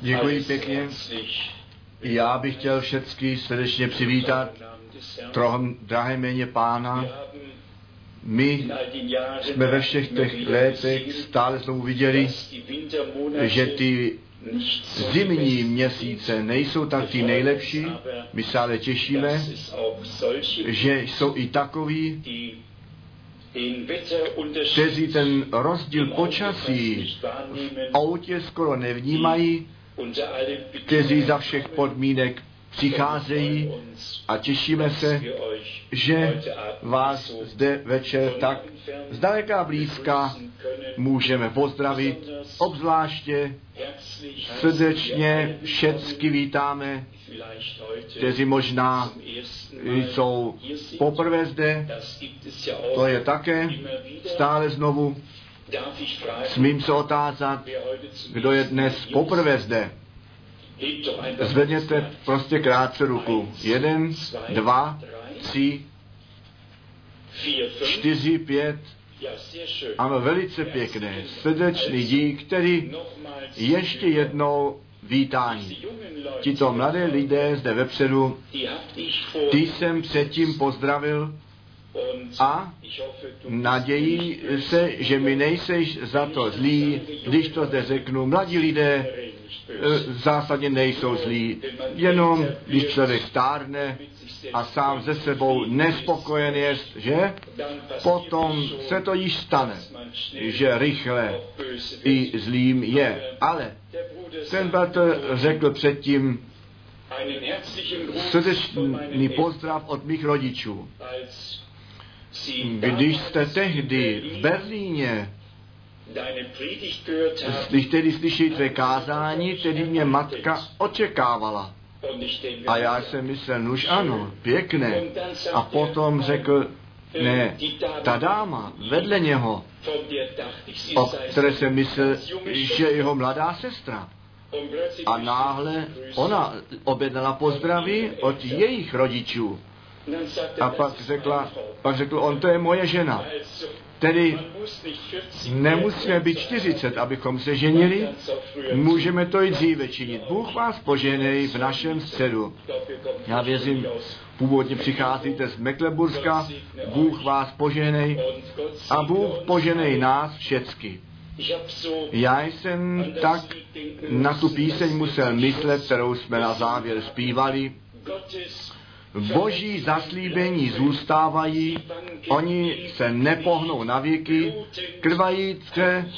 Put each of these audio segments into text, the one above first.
Děkuji pěkně. Já bych chtěl všechny srdečně přivítat trochu drahé jméně pána. My jsme ve všech těch letech stále znovu viděli, že ty zimní měsíce nejsou tak ty nejlepší. My se ale těšíme, že jsou i takoví, kteří ten rozdíl počasí v autě skoro nevnímají, kteří za všech podmínek přicházejí a těšíme se, že vás zde večer tak zdaleka blízka můžeme pozdravit, obzvláště srdečně všecky vítáme, kteří možná jsou poprvé zde, to je také stále znovu. Smím se otázat, kdo je dnes poprvé zde. Zvedněte prostě krátce ruku. Jeden, dva, tři, čtyři, pět. Ano, velice pěkné. Srdečný dík, který ještě jednou vítání. Tito mladé lidé zde vepředu, ty jsem předtím pozdravil a nadějí se, že mi nejseš za to zlý, když to zde řeknu. Mladí lidé v zásadě nejsou zlí, jenom když člověk stárne a sám ze sebou nespokojen je, že potom se to již stane, že rychle i zlým je. Ale ten bratr řekl předtím srdečný pozdrav od mých rodičů. Když jste tehdy v Berlíně když tedy slyší tvé kázání, tedy mě matka očekávala. A já jsem myslel, nuž ano, pěkné. A potom řekl, ne, ta dáma vedle něho, o které jsem myslel, že jeho mladá sestra. A náhle ona objednala pozdraví od jejich rodičů. A pak řekla, pak řekl on, to je moje žena. Tedy nemusíme být 40, abychom se ženili, můžeme to i dříve činit. Bůh vás poženej v našem středu. Já věřím, původně přicházíte z Mecklenburska, Bůh vás poženej a Bůh poženej nás všecky. Já jsem tak na tu píseň musel myslet, kterou jsme na závěr zpívali. Boží zaslíbení zůstávají, oni se nepohnou na věky, krvajíce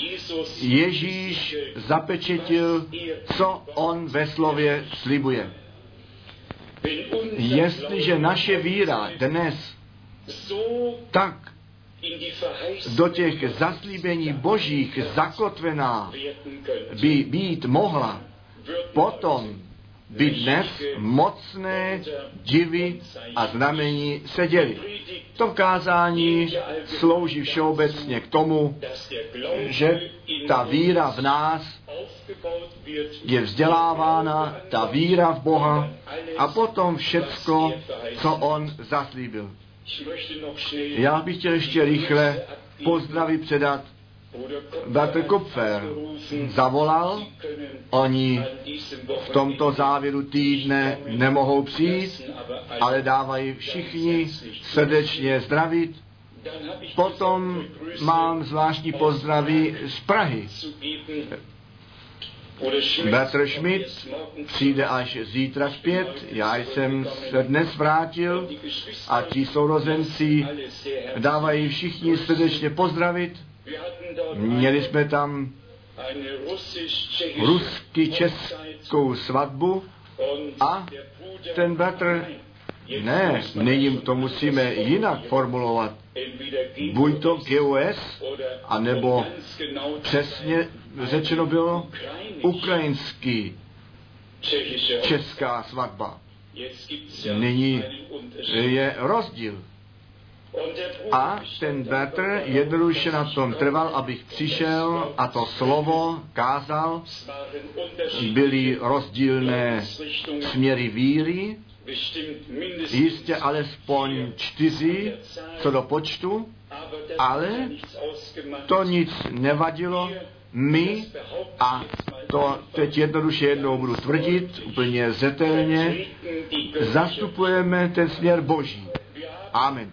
Ježíš zapečetil, co on ve slově slibuje. Jestliže naše víra dnes tak do těch zaslíbení božích zakotvená by být mohla, potom by dnes mocné divy a znamení se děly. To kázání slouží všeobecně k tomu, že ta víra v nás je vzdělávána, ta víra v Boha a potom všecko, co On zaslíbil. Já bych chtěl ještě rychle pozdravit předat Bratr Kupfer zavolal, oni v tomto závěru týdne nemohou přijít, ale dávají všichni srdečně zdravit. Potom mám zvláštní pozdraví z Prahy. Bratr Schmidt přijde až zítra zpět, já jsem se dnes vrátil a ti sourozenci dávají všichni srdečně pozdravit. Měli jsme tam rusky českou svatbu a ten bratr, ne, nyní to musíme jinak formulovat. Buď to GOS, anebo přesně řečeno bylo ukrajinský česká svatba. Nyní je rozdíl. A ten bratr jednoduše na tom trval, abych přišel a to slovo kázal. Byly rozdílné směry víry, jistě alespoň čtyři co do počtu, ale to nic nevadilo. My, a to teď jednoduše jednou budu tvrdit, úplně zetelně, zastupujeme ten směr Boží. Amen.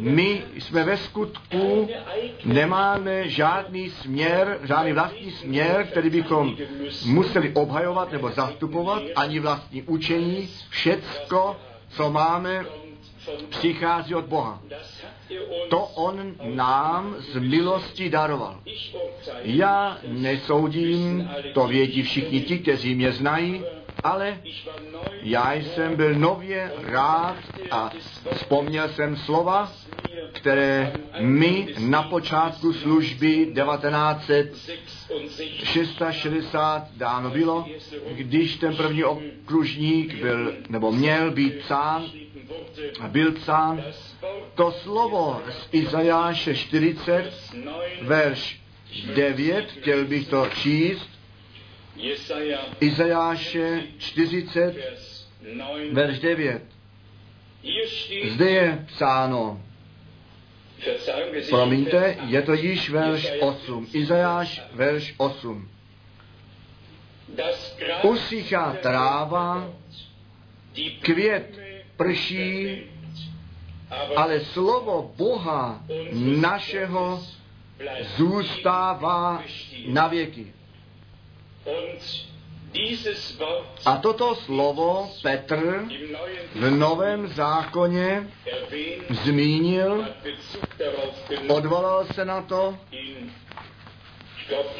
My jsme ve skutku, nemáme žádný směr, žádný vlastní směr, který bychom museli obhajovat nebo zastupovat, ani vlastní učení. Všecko, co máme, přichází od Boha. To on nám z milosti daroval. Já nesoudím, to vědí všichni ti, kteří mě znají, ale já jsem byl nově rád a vzpomněl jsem slova, které mi na počátku služby 1960 dáno bylo, když ten první okružník byl, nebo měl být psán, byl psán, to slovo z Izajáše 40, verš 9, chtěl bych to číst, Izajáše 40, verš 9. Zde je psáno, promiňte, je to již verš 8. Izajáš, verš 8. Usychá tráva, květ prší, ale slovo Boha našeho zůstává na věky. A toto slovo Petr v Novém zákoně zmínil, odvolal se na to,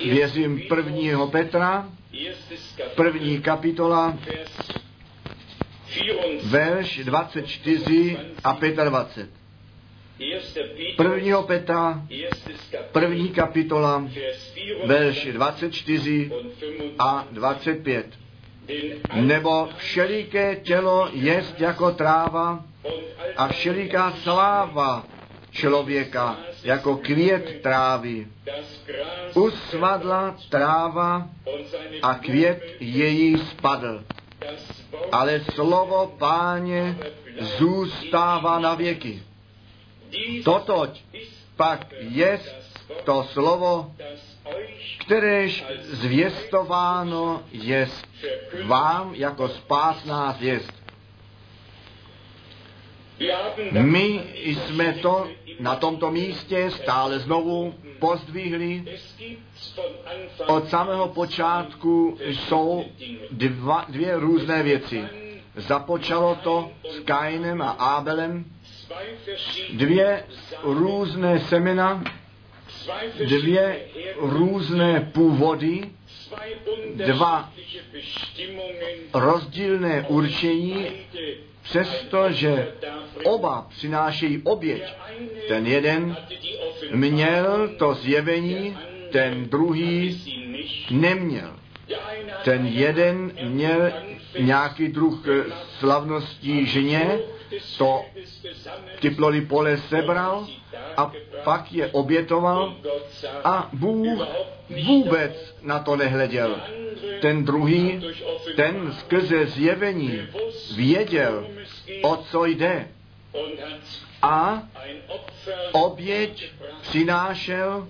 věřím prvního Petra, první kapitola, verš 24 a 25. Prvního Petra, první kapitola, verš 24 a 25. Nebo všeliké tělo jest jako tráva a všeliká sláva člověka jako květ trávy. Usvadla tráva a květ její spadl. Ale slovo páně zůstává na věky. Totoť pak je to slovo, kteréž zvěstováno je vám jako spásná zvěst. My jsme to na tomto místě stále znovu pozdvihli. Od samého počátku jsou dva, dvě různé věci. Započalo to s Kainem a Abelem, dvě různé semena, dvě různé původy, dva rozdílné určení, přestože oba přinášejí oběť. Ten jeden měl to zjevení, ten druhý neměl. Ten jeden měl nějaký druh slavností ženě, to typloli pole sebral a pak je obětoval a Bůh vůbec na to nehleděl. Ten druhý, ten skrze zjevení věděl, o co jde a oběť přinášel,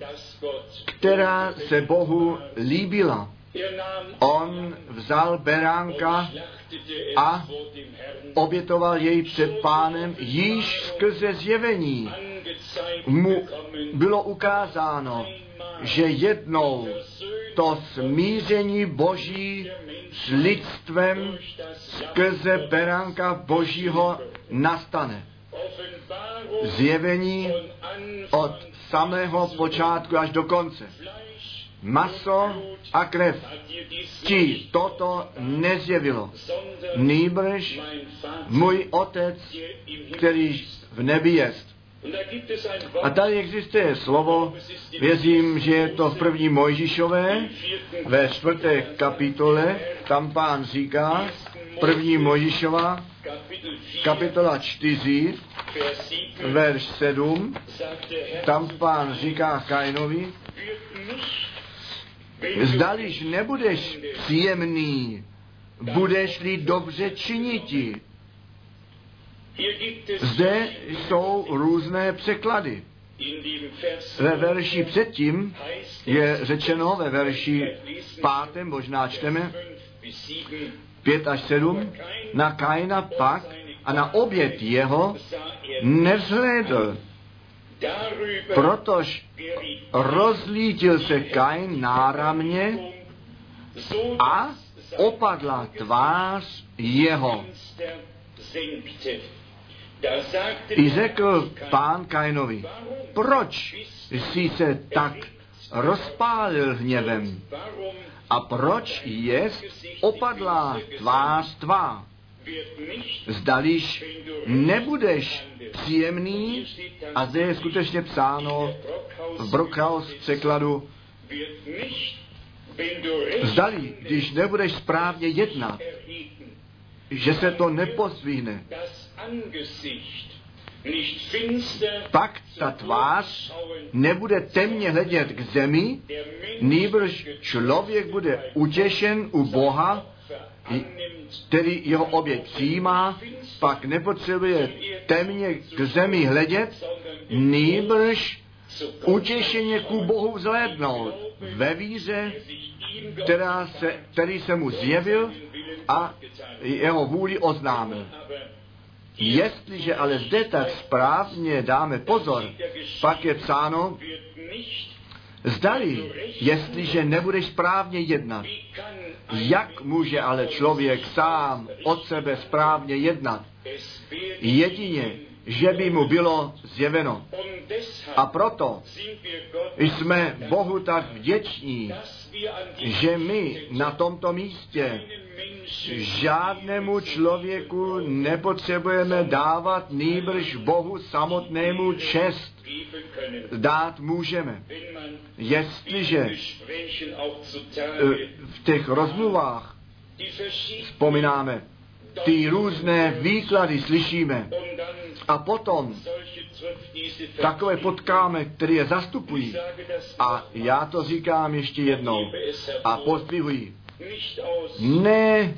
která se Bohu líbila. On vzal beránka a obětoval jej před pánem již skrze zjevení. Mu bylo ukázáno, že jednou to smíření Boží s lidstvem skrze beránka Božího nastane. Zjevení od samého počátku až do konce maso a krev ti toto nezjevilo. Nýbrž můj otec, který v nebi jest. A tady existuje slovo, věřím, že je to v první Mojžišové, ve čtvrté kapitole, tam pán říká, první Mojžišova, kapitola 4, verš 7, tam pán říká Kainovi, Zdališ nebudeš příjemný, budeš-li dobře činiti. Zde jsou různé překlady. ve verši předtím je řečeno, ve verši pátém, možná čteme, 5 až 7, na Kaina pak a na oběd jeho nevzhlédl, protož rozlítil se Kain náramně a opadla tvář jeho. I řekl pán Kainovi, proč jsi se tak rozpálil hněvem a proč je opadlá tvář tvá? Zdališ nebudeš příjemný, a zde je skutečně psáno v Brockhaus překladu, zdali, když nebudeš správně jednat, že se to nepozdvihne, pak ta tvář nebude temně hledět k zemi, nýbrž člověk bude utěšen u Boha, který jeho oběť přijímá, pak nepotřebuje temně k zemi hledět, nýbrž utěšeně ku Bohu vzhlédnout ve víře, která se, který se mu zjevil a jeho vůli oznámil. Jestliže ale zde tak správně dáme pozor, pak je psáno, zdali, jestliže nebudeš správně jednat, jak může ale člověk sám od sebe správně jednat? Jedině, že by mu bylo zjeveno. A proto jsme Bohu tak vděční, že my na tomto místě žádnému člověku nepotřebujeme dávat nýbrž Bohu samotnému čest dát můžeme. Jestliže v těch rozmluvách vzpomínáme, ty různé výklady slyšíme a potom takové potkáme, které je zastupují. A já to říkám ještě jednou a pozdvihuji. Ne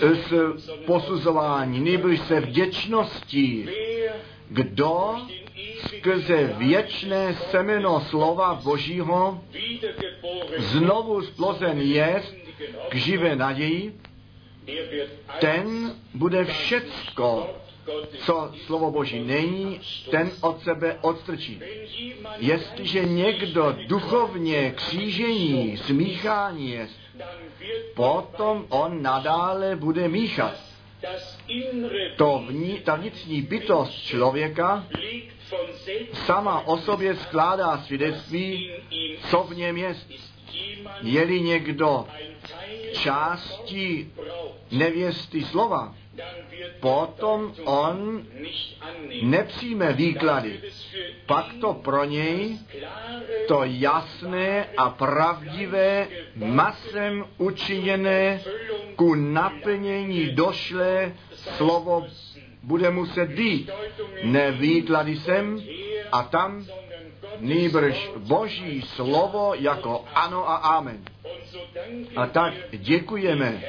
z posuzování, nejbrž se vděčností, kdo skrze věčné semeno slova Božího znovu splozen je k živé naději, ten bude všecko, co slovo Boží není, ten od sebe odstrčí. Jestliže někdo duchovně křížení, smíchání je, potom on nadále bude míchat. To vní, ta vnitřní bytost člověka sama o sobě skládá svědectví, co v něm je. Je-li někdo částí nevěsty slova, potom on nepřijme výklady. Pak to pro něj to jasné a pravdivé, masem učiněné ku naplnění došlé slovo bude muset být. Ne výklady sem a tam, nýbrž Boží slovo jako ano a amen. A tak děkujeme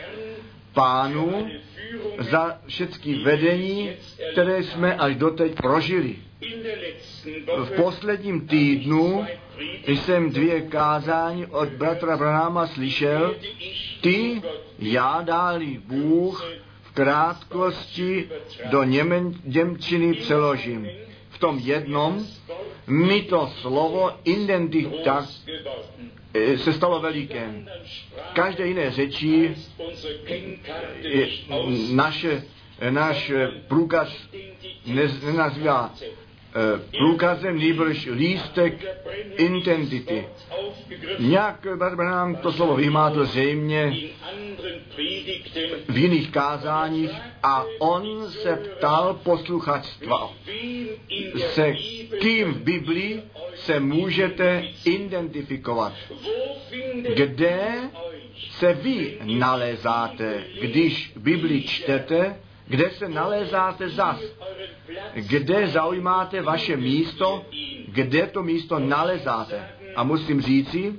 pánu za všechny vedení, které jsme až doteď prožili. V posledním týdnu jsem dvě kázání od bratra Branhama slyšel, ty já dáli Bůh v krátkosti do němen, Němčiny přeložím. V tom jednom mi to slovo identita se stalo velikém. Každé jiné řeči naše, náš průkaz nenazývá Eh, průkazem, nýbrž lístek intenzity. Nějak Barbanám to slovo vymátl zřejmě v jiných kázáních a on se ptal posluchačstva, se kým v Biblii se můžete identifikovat. Kde se vy nalezáte, když Bibli čtete, kde se nalézáte zas, kde zaujímáte vaše místo, kde to místo nalezáte. A musím říci,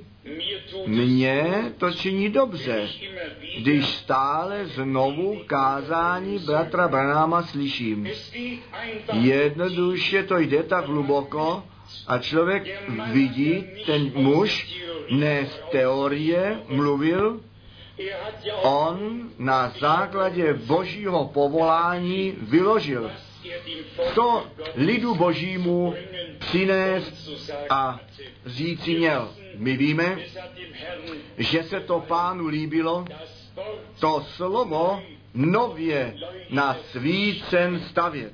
mně to činí dobře, když stále znovu kázání bratra Branáma slyším. Jednoduše to jde tak hluboko A člověk vidí, ten muž ne z teorie mluvil, on na základě božího povolání vyložil, co lidu božímu přinést a říci měl. My víme, že se to pánu líbilo, to slovo nově na svícen stavět.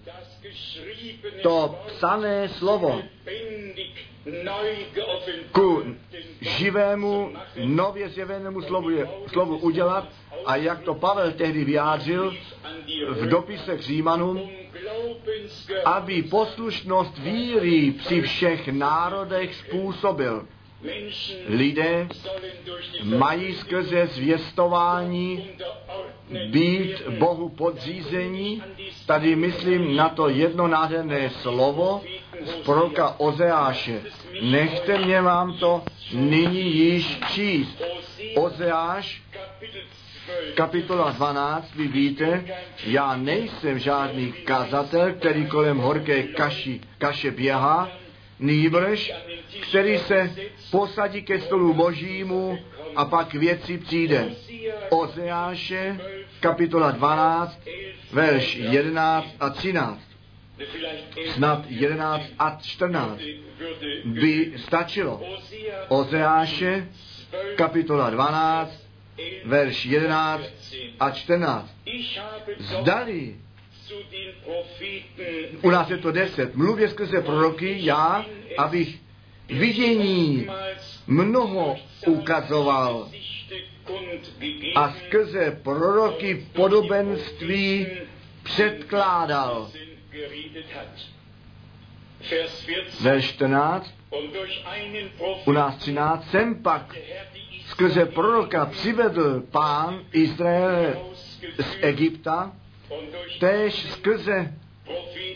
To psané slovo ku živému, nově zjevenému slovu, slovu udělat a jak to Pavel tehdy vyjádřil v dopisech Římanům, aby poslušnost víry při všech národech způsobil. Lidé mají skrze zvěstování být Bohu podřízení. Tady myslím na to jedno nádherné slovo z proroka Ozeáše. Nechte mě vám to nyní již číst. Ozeáš, kapitola 12, vy víte, já nejsem žádný kazatel, který kolem horké kaši, kaše běhá, nýbrž, který se posadí ke stolu božímu a pak věci přijde. Ozeáše, kapitola 12, verš 11 a 13. Snad 11 a 14 by stačilo. Ozeáše, kapitola 12, verš 11 a 14. Zdali u nás je to deset. Mluvě skrze proroky já, abych vidění mnoho ukazoval a skrze proroky podobenství předkládal. Verš 14, u nás 13, jsem pak skrze proroka přivedl pán Izrael z Egypta, též skrze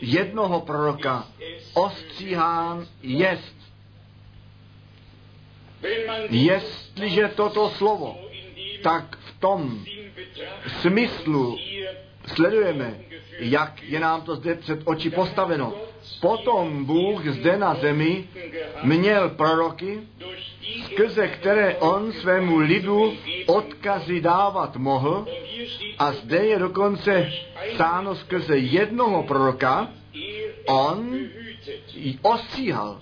jednoho proroka ostříhán jest. Jestliže toto slovo, tak v tom smyslu sledujeme, jak je nám to zde před oči postaveno. Potom Bůh zde na zemi měl proroky, skrze které on svému lidu odkazy dávat mohl. A zde je dokonce psáno skrze jednoho proroka, on ostříhal.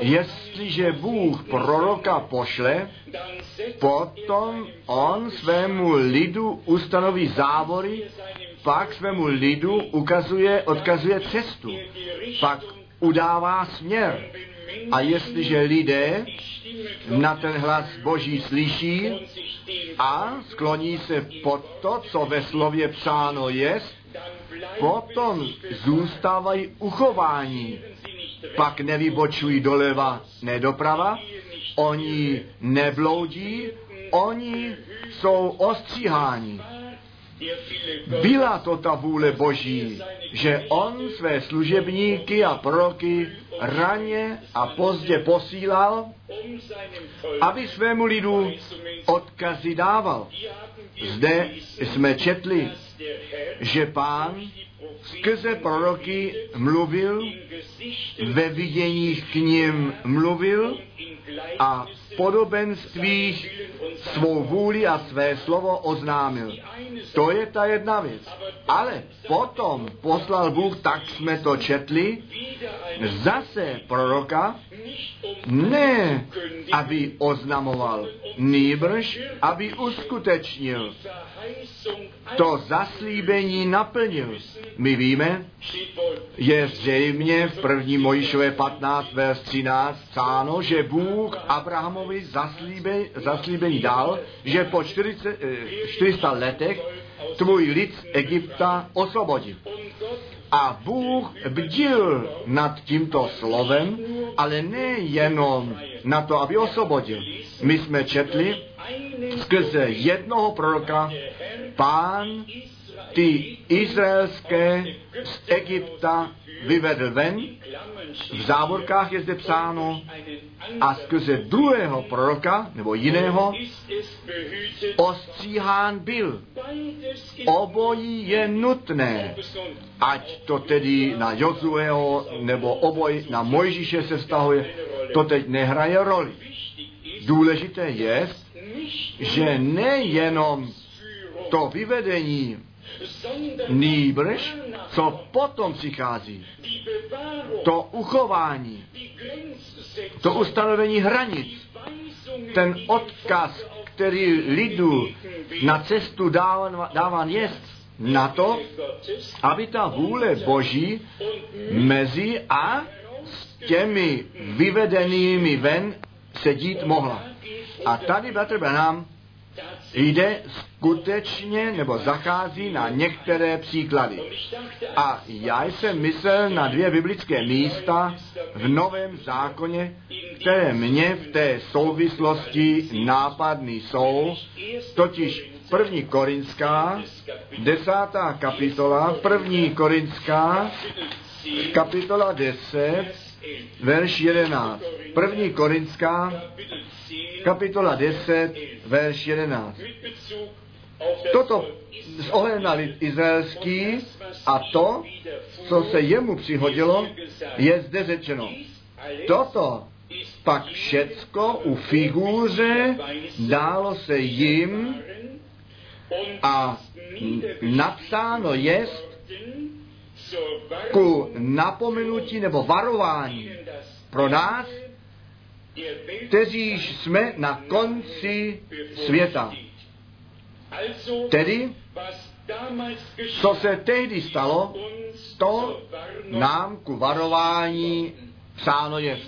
Jestliže Bůh proroka pošle, potom on svému lidu ustanoví závory, pak svému lidu ukazuje, odkazuje cestu, pak udává směr. A jestliže lidé na ten hlas Boží slyší a skloní se pod to, co ve slově psáno je, potom zůstávají uchování. Pak nevybočují doleva, ne doprava, oni nebloudí, oni jsou ostříháni. Byla to ta vůle Boží, že on své služebníky a proroky raně a pozdě posílal, aby svému lidu odkazy dával. Zde jsme četli, že pán skrze proroky mluvil, ve viděních k ním mluvil a podobenstvích svou vůli a své slovo oznámil. To je ta jedna věc. Ale potom poslal Bůh, tak jsme to četli, zase proroka, ne, aby oznamoval, nýbrž, aby uskutečnil. To zaslíbení naplnil. My víme, je zřejmě v první Mojišové 15, vers 13 psáno, že Bůh Abrahamovi zaslíbe, zaslíbení dal, že po 40, 400 letech tvůj lid z Egypta osvobodí. A Bůh bdil nad tímto slovem, ale nejenom na to, aby osvobodil. My jsme četli skrze jednoho proroka, pán ty izraelské z Egypta vyvedl ven, v závorkách je zde psáno, a skrze druhého proroka, nebo jiného, ostříhán byl. Obojí je nutné, ať to tedy na Jozueho, nebo oboj na Mojžíše se vztahuje, to teď nehraje roli. Důležité je, že nejenom to vyvedení, nýbrž, co potom přichází, to uchování, to ustanovení hranic, ten odkaz, který lidu na cestu dáván je, na to, aby ta vůle Boží mezi a s těmi vyvedenými ven se dít mohla. A tady Bratr Branham jde skutečně nebo zachází na některé příklady. A já jsem myslel na dvě biblické místa v Novém zákoně, které mě v té souvislosti nápadný jsou, totiž první Korinská, desátá kapitola, první Korinská, kapitola 10, verš 11. První Korinská, kapitola 10, verš 11. Toto s ohledem na lid izraelský a to, co se jemu přihodilo, je zde řečeno. Toto pak všecko u figuře dálo se jim a napsáno jest ku napomenutí nebo varování pro nás, kteří jsme na konci světa. Tedy, co se tehdy stalo, to nám ku varování psáno je.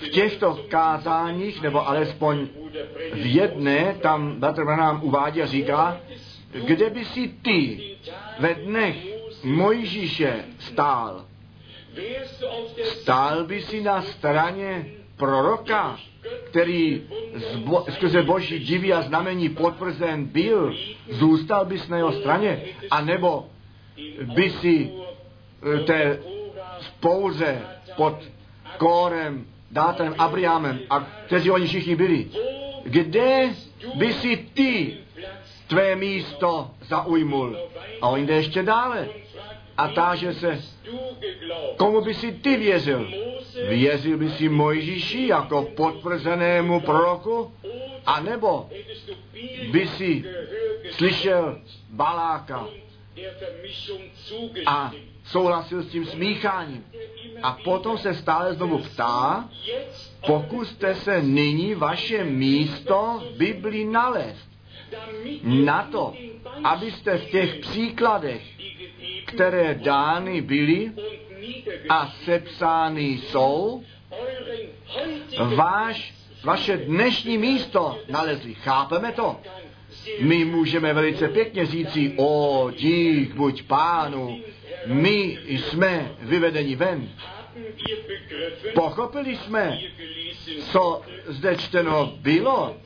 V těchto kázáních, nebo alespoň v jedné, tam Bratr nám uvádí a říká, kde by si ty ve dnech Mojžíše stál, stál by si na straně proroka, který zbo, skrze boží divy a znamení potvrzen byl, zůstal bys na jeho straně, anebo by si eh, té spouze pod Kórem, Dátem, Abrahamem, a kteří oni všichni byli. Kde by si ty tvé místo zaujmul? A on jde ještě dále a táže se, komu by si ty věřil? Věřil by si Mojžíši jako potvrzenému proroku? A nebo by si slyšel Baláka a souhlasil s tím smícháním. A potom se stále znovu ptá, pokuste se nyní vaše místo v Biblii nalézt. Na to, abyste v těch příkladech, které dány byly a sepsány jsou, váš, vaše dnešní místo nalezli. Chápeme to? My můžeme velice pěkně říci, o dík buď pánu, my jsme vyvedeni ven. Pochopili jsme, co zde čteno bylo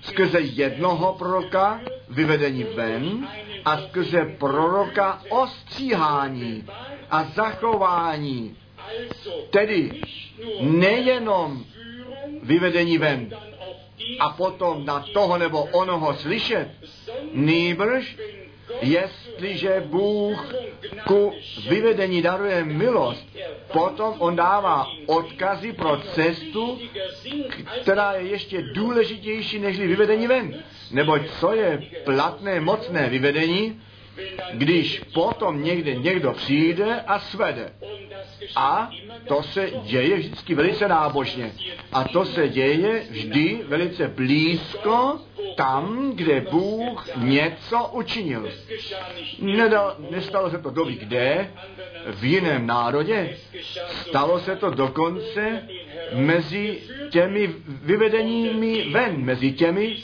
skrze jednoho proroka vyvedení ven a skrze proroka ostříhání a zachování. Tedy nejenom vyvedení ven a potom na toho nebo onoho slyšet, nýbrž jestliže Bůh ku vyvedení daruje milost, potom on dává odkazy pro cestu, která je ještě důležitější než vyvedení ven. Neboť co je platné, mocné vyvedení, když potom někde někdo přijde a svede. A to se děje vždycky velice nábožně. A to se děje vždy velice blízko tam, kde Bůh něco učinil. Nedal, nestalo se to doby kde, v jiném národě. Stalo se to dokonce mezi těmi vyvedeními ven, mezi těmi,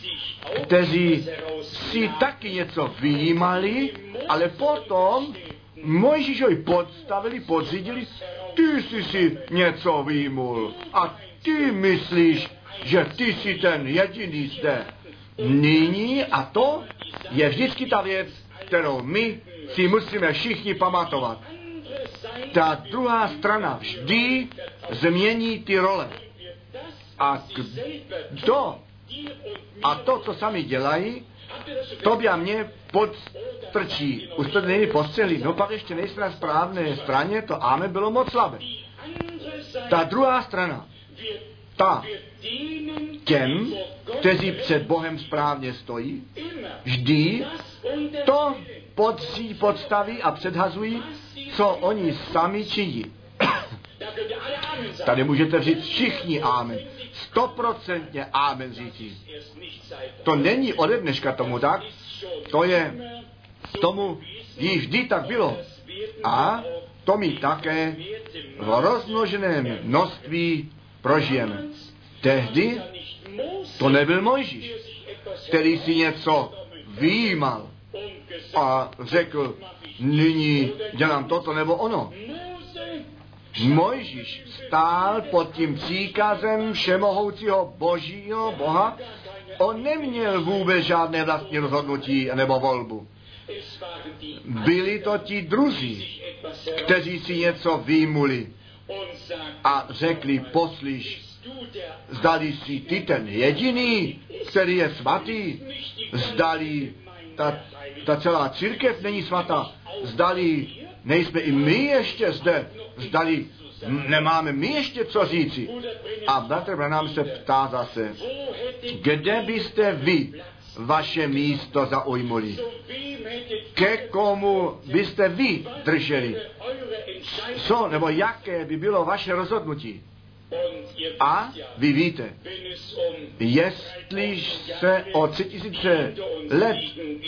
kteří si taky něco vyjímali, ale potom Mojžíšovi podstavili, podřídili, ty jsi si něco výjimul a ty myslíš, že ty jsi ten jediný zde. Nyní, a to je vždycky ta věc, kterou my si musíme všichni pamatovat. Ta druhá strana vždy změní ty role. A kdo a to, co sami dělají, tobě a mě podstrčí. Už to není postřelí. No pak ještě nejsme na správné straně, to áme bylo moc slabé. Ta druhá strana, ta těm, kteří před Bohem správně stojí, vždy to podří, podstaví a předhazují, co oni sami činí. Tady můžete říct všichni amen. Stoprocentně amen říci. To není ode dneška tomu tak, to je tomu již vždy tak bylo. A to my také v rozmnoženém množství prožijeme. Tehdy to nebyl Mojžíš, který si něco výjímal a řekl, nyní dělám toto nebo ono. Mojžíš stál pod tím příkazem všemohoucího božího Boha. On neměl vůbec žádné vlastní rozhodnutí nebo volbu. Byli to ti druzí, kteří si něco výmuli a řekli, poslyš, zdali si ty ten jediný, který je svatý, zdali ta, ta celá církev není svatá, zdali nejsme i my ještě zde, zdali nemáme my ještě co říci. A bratr Branham se ptá zase, kde byste vy vaše místo zaujmuli? Ke komu byste vy drželi? Co nebo jaké by bylo vaše rozhodnutí? A vy víte, jestli se o tři tisíce let,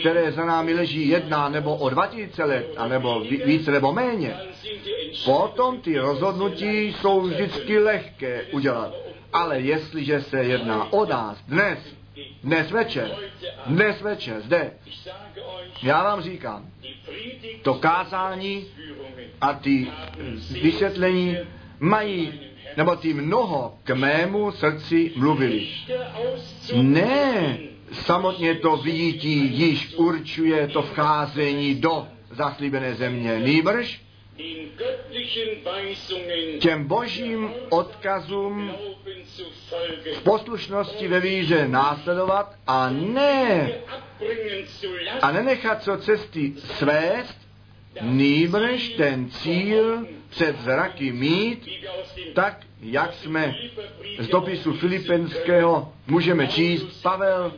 které za námi leží, jedná nebo o dva tisíce let, anebo více nebo méně, potom ty rozhodnutí jsou vždycky lehké udělat. Ale jestliže se jedná o nás dnes, dnes večer, dnes večer, zde, já vám říkám, to kázání a ty vysvětlení mají nebo ty mnoho k mému srdci mluvili. Ne, samotně to vyjítí již určuje to vcházení do zaslíbené země. Nýbrž těm božím odkazům v poslušnosti ve víře následovat a ne a nenechat co cesty svést, nýbrž ten cíl před zraky mít, tak jak jsme z dopisu Filipenského můžeme číst, Pavel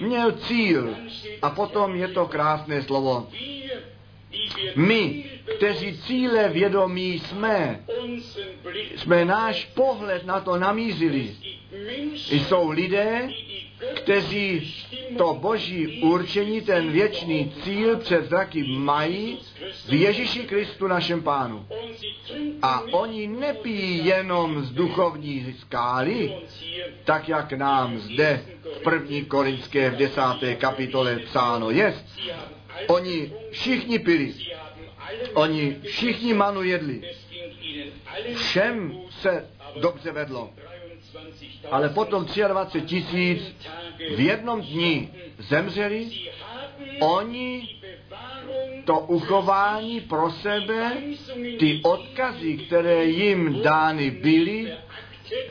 měl cíl a potom je to krásné slovo. My, kteří cíle vědomí jsme, jsme náš pohled na to namířili. Jsou lidé, kteří to boží určení, ten věčný cíl před zraky mají v Ježíši Kristu našem pánu. A oni nepijí jenom z duchovní skály, tak jak nám zde v první korinské v desáté kapitole psáno je. Oni všichni pili, oni všichni manu jedli, všem se dobře vedlo. Ale potom 23 tisíc v jednom dni zemřeli, oni to uchování pro sebe, ty odkazy, které jim dány byly,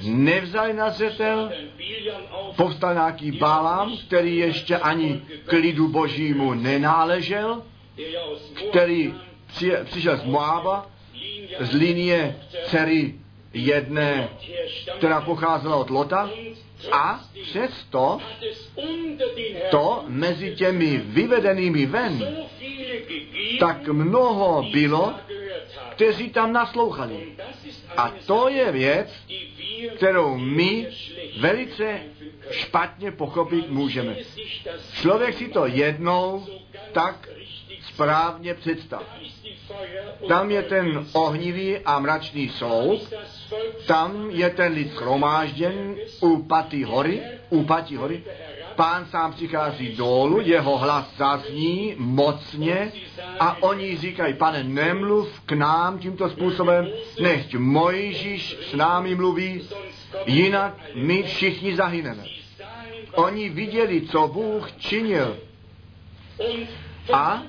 nevzali na zřetel, povstal nějaký Bálám, který ještě ani k lidu božímu nenáležel, který přišel z Moába, z linie dcery jedné, která pocházela od Lota, a přesto to mezi těmi vyvedenými ven tak mnoho bylo, kteří tam naslouchali. A to je věc, kterou my velice špatně pochopit můžeme. Člověk si to jednou tak správně představ. Tam je ten ohnivý a mračný soud, tam je ten lid schromážděn u Patý hory, u Patí hory, pán sám přichází dolů, jeho hlas zazní mocně a oni říkají, pane, nemluv k nám tímto způsobem, nechť Mojžíš s námi mluví, jinak my všichni zahyneme. Oni viděli, co Bůh činil a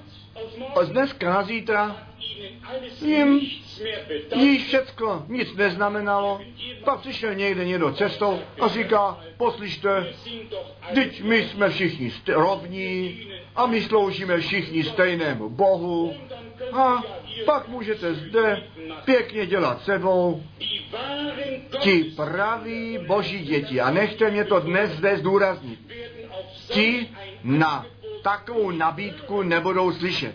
z dneska na zítra jim již všecko nic neznamenalo. Pak přišel někde někdo cestou a říká, poslyšte, teď my jsme všichni rovní a my sloužíme všichni stejnému Bohu a pak můžete zde pěkně dělat sebou ti praví boží děti. A nechte mě to dnes zde zdůraznit. Ti na takovou nabídku nebudou slyšet.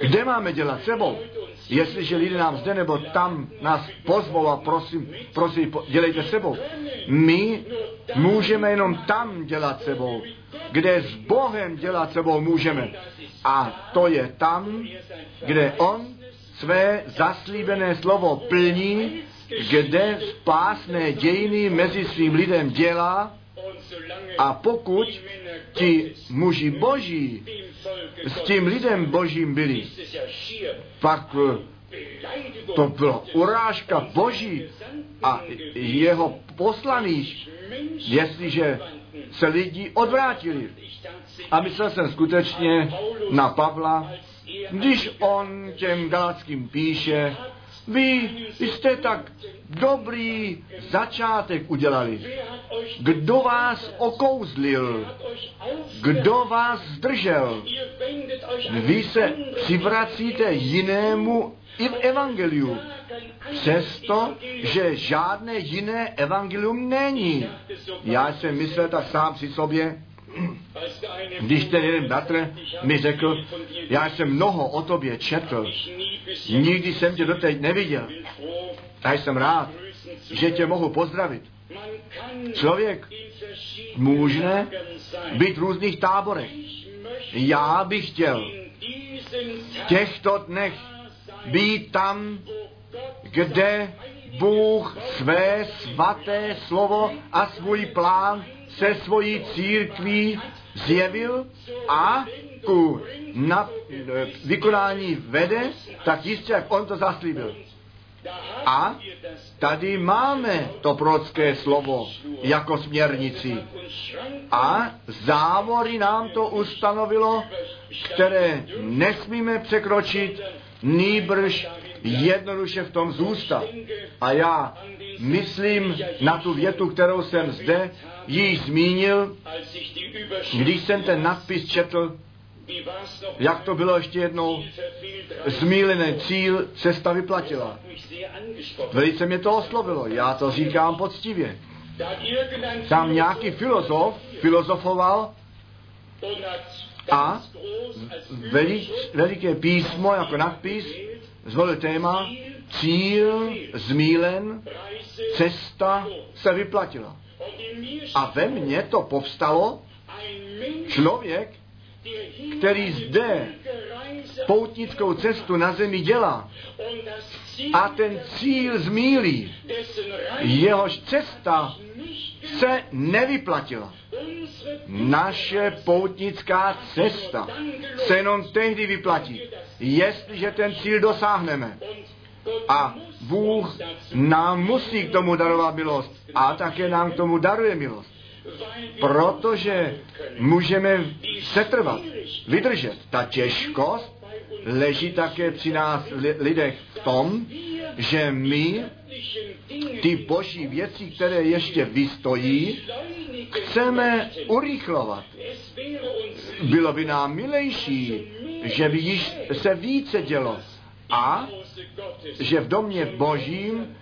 Kde máme dělat sebou? Jestliže lidé nám zde nebo tam nás pozvou a prosím, prosím, dělejte sebou. My můžeme jenom tam dělat sebou, kde s Bohem dělat sebou můžeme. A to je tam, kde On své zaslíbené slovo plní, kde spásné dějiny mezi svým lidem dělá a pokud ti muži boží s tím lidem božím byli, pak eh, to byla urážka boží a jeho poslaných, jestliže se lidi odvrátili. A myslel jsem skutečně na Pavla, když on těm Galackým píše, vy jste tak dobrý začátek udělali. Kdo vás okouzlil? Kdo vás zdržel? Vy se přivracíte jinému i v evangeliu. Přesto, že žádné jiné evangelium není. Já jsem myslel tak sám při sobě, když ten jeden bratr mi řekl, já jsem mnoho o tobě četl, nikdy jsem tě doteď neviděl. A jsem rád, že tě mohu pozdravit. Člověk může být v různých táborech. Já bych chtěl v těchto dnech být tam, kde Bůh své svaté slovo a svůj plán se svojí církví zjevil a ku na, vykonání vede, tak jistě, jak on to zaslíbil. A tady máme to prorocké slovo jako směrnici. A závory nám to ustanovilo, které nesmíme překročit, nýbrž jednoduše v tom zůstat. A já myslím na tu větu, kterou jsem zde již zmínil, když jsem ten nadpis četl, jak to bylo ještě jednou, zmílený cíl, cesta vyplatila. Velice mě to oslovilo, já to říkám poctivě. Tam nějaký filozof filozofoval a velik, veliké písmo jako nadpis zvolil téma cíl zmílen, cesta se vyplatila. A ve mně to povstalo člověk, který zde poutnickou cestu na zemi dělá a ten cíl zmílí, jehož cesta se nevyplatila. Naše poutnická cesta se jenom tehdy vyplatí, jestliže ten cíl dosáhneme. A Bůh nám musí k tomu darovat milost a také nám k tomu daruje milost. Protože můžeme setrvat, vydržet. Ta těžkost leží také při nás lidech v tom, že my ty boží věci, které ještě vystojí, chceme urychlovat. Bylo by nám milejší, že by již se více dělo a že v domě božím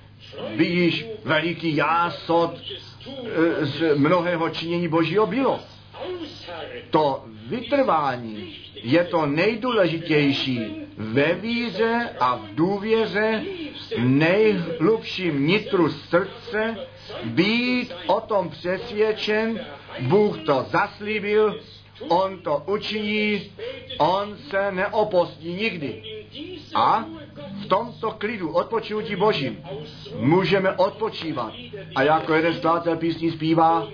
by již veliký jásot e, z mnohého činění božího bylo. To vytrvání je to nejdůležitější ve víře a v důvěře nejhlubším nitru srdce být o tom přesvědčen, Bůh to zaslíbil, On to učiní, On se neopostí nikdy. A v tomto klidu odpočinutí Božím můžeme odpočívat. A jako jeden skladatel písní zpívá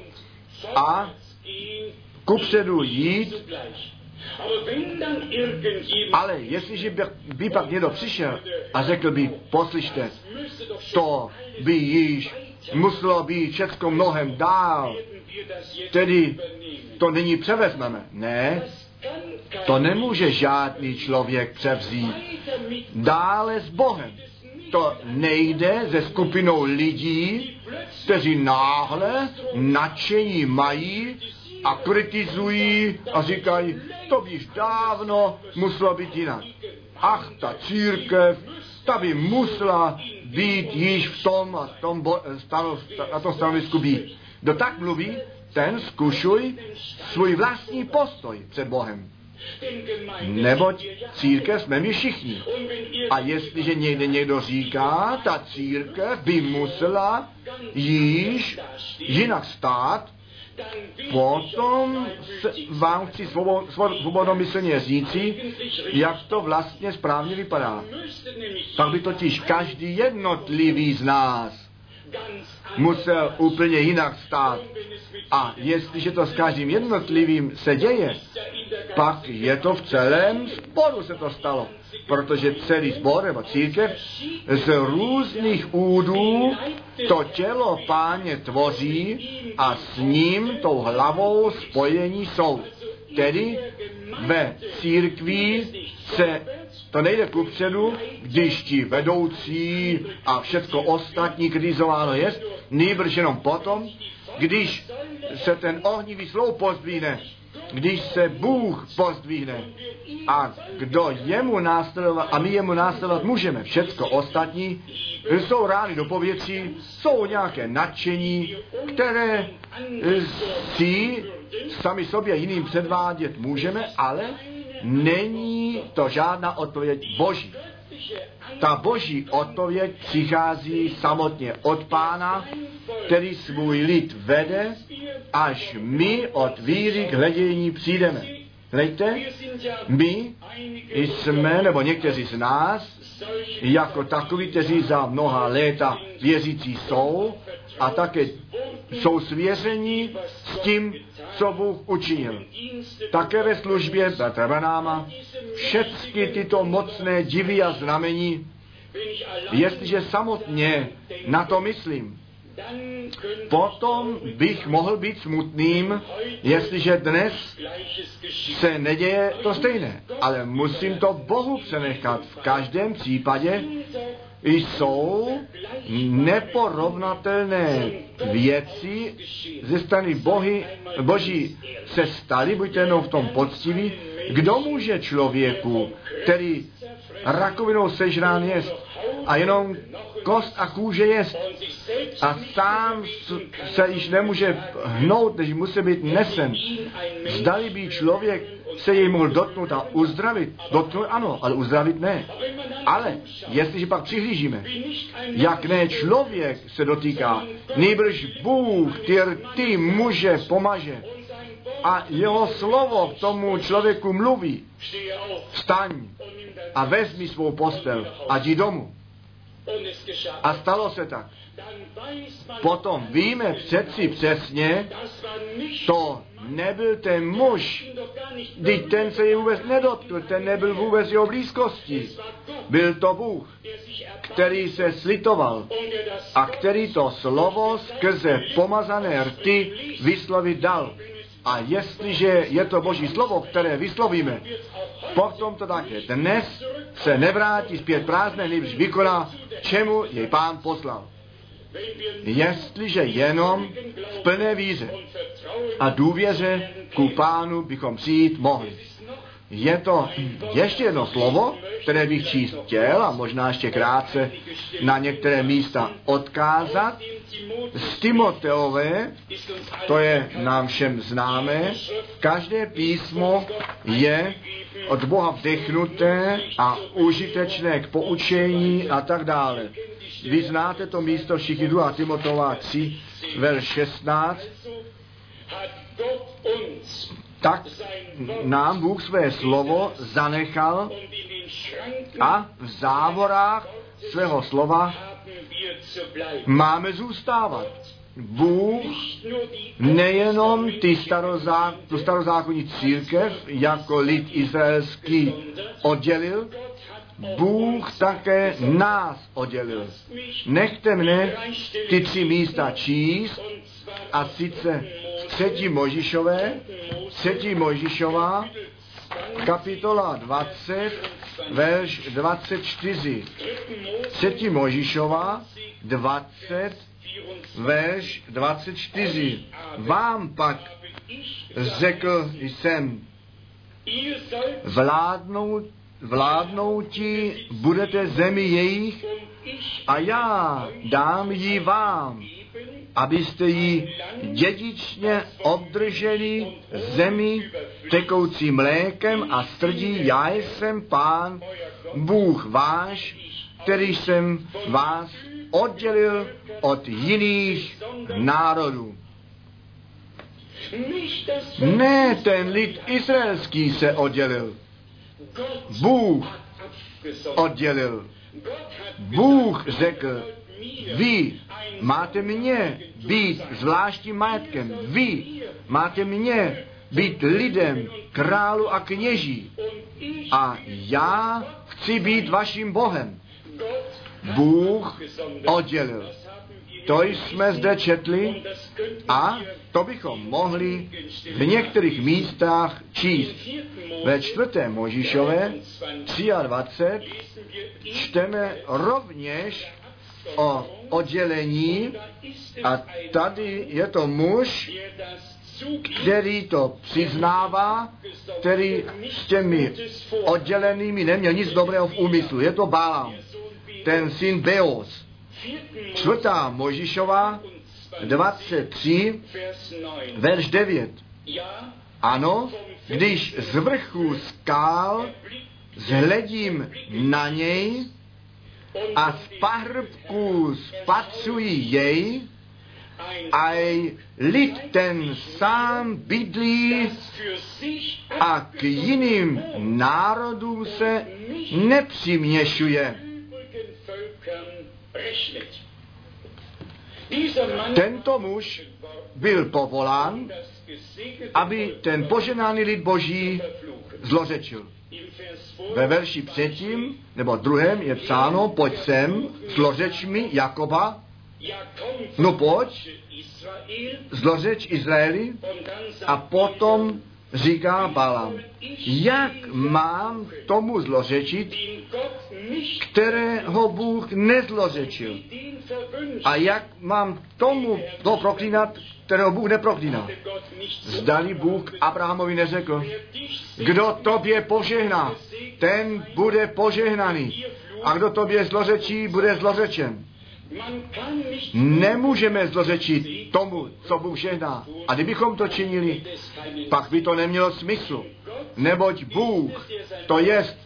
a kupředu jít, ale jestliže by, by pak někdo přišel a řekl by, poslyšte, to by již muselo být všechno mnohem dál, tedy to nyní převezmeme. Ne, To nemůže žádný člověk převzít. Dále s Bohem. To nejde ze skupinou lidí, kteří náhle nadšení mají a kritizují a říkají, to již dávno muselo být jinak. Ach, ta církev, ta by musela být již v tom a tom bo, na tom stanovisku být. Kdo tak mluví, ten zkušuj svůj vlastní postoj před Bohem. Neboť církev jsme my všichni. A jestliže někde někdo říká, ta církev by musela již jinak stát, potom vám chci svobodomyslně říci, jak to vlastně správně vypadá. Pak by totiž každý jednotlivý z nás musel úplně jinak stát. A jestliže to s každým jednotlivým se děje, pak je to v celém sporu se to stalo. Protože celý sbor nebo církev z různých údů to tělo páně tvoří a s ním, tou hlavou spojení jsou. Tedy ve církví se to nejde kupředu, když ti vedoucí a všecko ostatní kritizováno je, nejbrž jenom potom, když se ten ohnivý sloup pozdvíne, když se Bůh pozdvíne a kdo jemu následovat, a my jemu následovat můžeme, všecko ostatní, jsou rány do povětří, jsou nějaké nadšení, které si sami sobě jiným předvádět můžeme, ale není to žádná odpověď Boží. Ta boží odpověď přichází samotně od pána, který svůj lid vede, až my od víry k hledění přijdeme. Hlejte, my jsme, nebo někteří z nás, jako takoví, kteří za mnoha léta věřící jsou a také jsou svěření s tím, co Bůh učinil. Také ve službě za všechny tyto mocné divy a znamení, jestliže samotně na to myslím, potom bych mohl být smutným, jestliže dnes se neděje to stejné. Ale musím to Bohu přenechat. V každém případě jsou neporovnatelné věci ze strany Bohy, Boží se staly, buďte jenom v tom poctiví, kdo může člověku, který rakovinou sežrán jest a jenom kost a kůže jest a sám se již nemůže hnout, než musí být nesen. Zdali by člověk se jej mohl dotknout a uzdravit. Dotknout ano, ale uzdravit ne. Ale jestliže pak přihlížíme, jak ne člověk se dotýká, nejbrž Bůh, který ty muže pomaže a jeho slovo k tomu člověku mluví, vstaň a vezmi svou postel a jdi domů. A stalo se tak. Potom víme přeci přesně, to nebyl ten muž, když ten se jej vůbec nedotkl, ten nebyl vůbec jeho blízkosti. Byl to Bůh, který se slitoval a který to slovo skrze pomazané rty vyslovit dal. A jestliže je to Boží slovo, které vyslovíme, potom to také dnes se nevrátí zpět prázdné, než vykoná, čemu jej pán poslal. Jestliže jenom v plné víře a důvěře ku pánu bychom přijít mohli. Je to ještě jedno slovo, které bych číst chtěl a možná ještě krátce na některé místa odkázat. Z Timoteové, to je nám všem známé, každé písmo je od Boha vdechnuté a užitečné k poučení a tak dále. Vy znáte to místo všichni 2. Timotová 3, ver 16. Tak nám Bůh své slovo zanechal a v závorách svého slova máme zůstávat. Bůh nejenom ty starozá, tu starozákonní církev jako lid izraelský oddělil, Bůh také nás oddělil. Nechte mne ty tři místa číst, a sice třetí Možišové, třetí Možišová, kapitola 20, verš 24. 3. Možišova 20, verš 24. Vám pak řekl jsem, vládnout, vládnouti budete zemi jejich a já dám ji vám, abyste ji dědičně obdrželi zemi tekoucí mlékem a strdí. Já jsem pán, Bůh váš, který jsem vás oddělil od jiných národů. Ne, ten lid izraelský se oddělil. Bůh oddělil. Bůh řekl, vy máte mě být zvláštním majetkem. Vy máte mě být lidem, králu a kněží. A já chci být vaším Bohem. Bůh oddělil. To jsme zde četli a to bychom mohli v některých místách číst. Ve čtvrté Možíšové 23 čteme rovněž o oddělení a tady je to muž, který to přiznává, který s těmi oddělenými neměl nic dobrého v úmyslu. Je to Balaam, ten syn Beos. Čtvrtá Možišová, 23, verš 9. Ano, když z vrchu skál zhledím na něj a z pahrbků spatřuji jej, a lid ten sám bydlí a k jiným národům se nepřiměšuje. Tento muž byl povolán, aby ten poženáný lid boží zlořečil. Ve verši předtím, nebo druhém je psáno, pojď sem, zlořeč mi Jakoba, no pojď, zlořeč Izraeli a potom říká Balam, jak mám tomu zlořečit, kterého Bůh nezlořečil. A jak mám tomu to proklínat, kterého Bůh neproklíná. Zdali Bůh Abrahamovi neřekl, kdo tobě požehná, ten bude požehnaný. A kdo tobě zlořečí, bude zlořečen. Nemůžeme zlořečit tomu, co Bůh žehná. A kdybychom to činili, pak by to nemělo smysl. Neboť Bůh, to jest,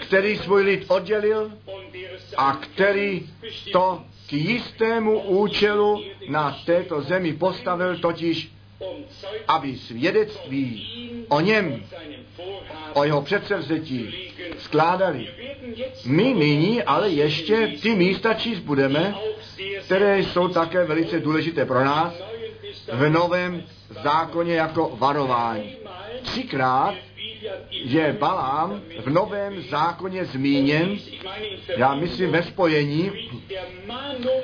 který svůj lid oddělil a který to k jistému účelu na této zemi postavil, totiž aby svědectví o něm, o jeho předsevzetí skládali. My nyní ale ještě ty místa číst budeme, které jsou také velice důležité pro nás v novém zákoně jako varování. Třikrát je Balám v novém zákoně zmíněn, já myslím ve spojení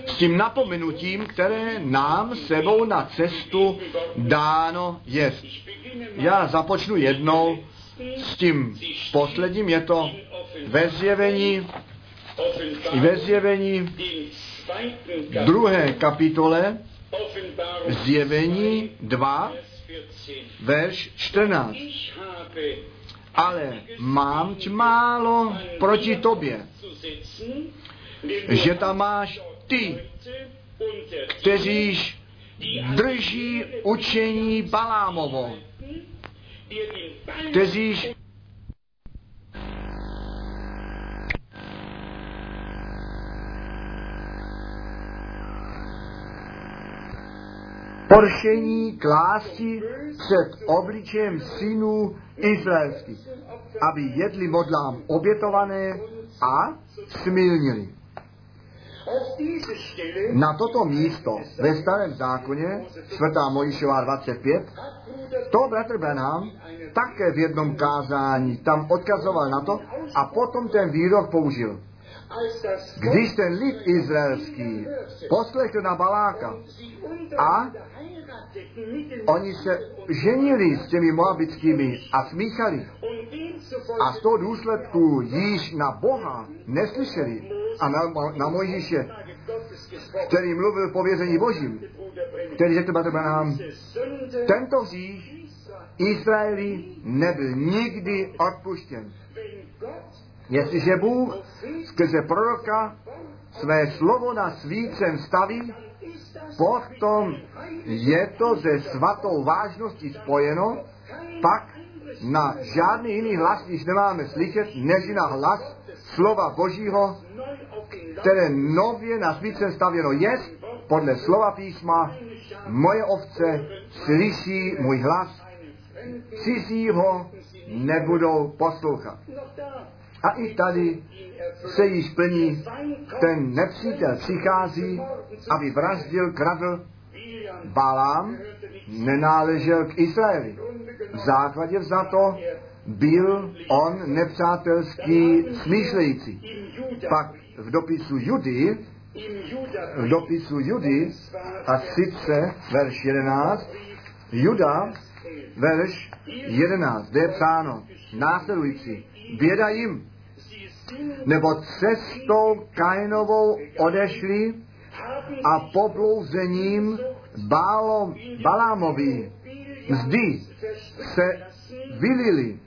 s tím napomenutím, které nám sebou na cestu dáno je. Já započnu jednou s tím posledním, je to ve zjevení, ve zjevení druhé kapitole, zjevení 2, verš 14 ale mám tě málo proti tobě, že tam máš ty, kteříž drží učení Balámovo, kteříž poršení klásti před obličem synů izraelských, aby jedli modlám obětované a smilnili. Na toto místo ve starém zákoně, 4. Mojišová 25, to bratr Benham také v jednom kázání tam odkazoval na to a potom ten výrok použil. Když ten lid izraelský poslechl na Baláka a oni se ženili s těmi moabickými a smíchali a z toho důsledku již na Boha neslyšeli a na, na Mojžíše, který mluvil pověření Božím, který řekl Bratr Branham, tento hřích Izraeli nebyl nikdy odpuštěn. Jestliže Bůh skrze proroka své slovo na svícem staví, potom je to ze svatou vážností spojeno, pak na žádný jiný hlas již nemáme slyšet, než na hlas slova Božího, které nově na svícem stavěno je, podle slova písma, moje ovce slyší můj hlas, cizího nebudou poslouchat. A i tady se již plní, ten nepřítel přichází, aby vraždil, kradl. Balám nenáležel k Izraeli. V základě vzato byl on nepřátelský smýšlející. Pak v dopisu Judy, v dopisu Judy, a sice verš 11, Juda, verš 11, kde je psáno následující. Běda jim, nebo cestou Kainovou odešli a poblouzením Bálom, Balámovi mzdy se vylili,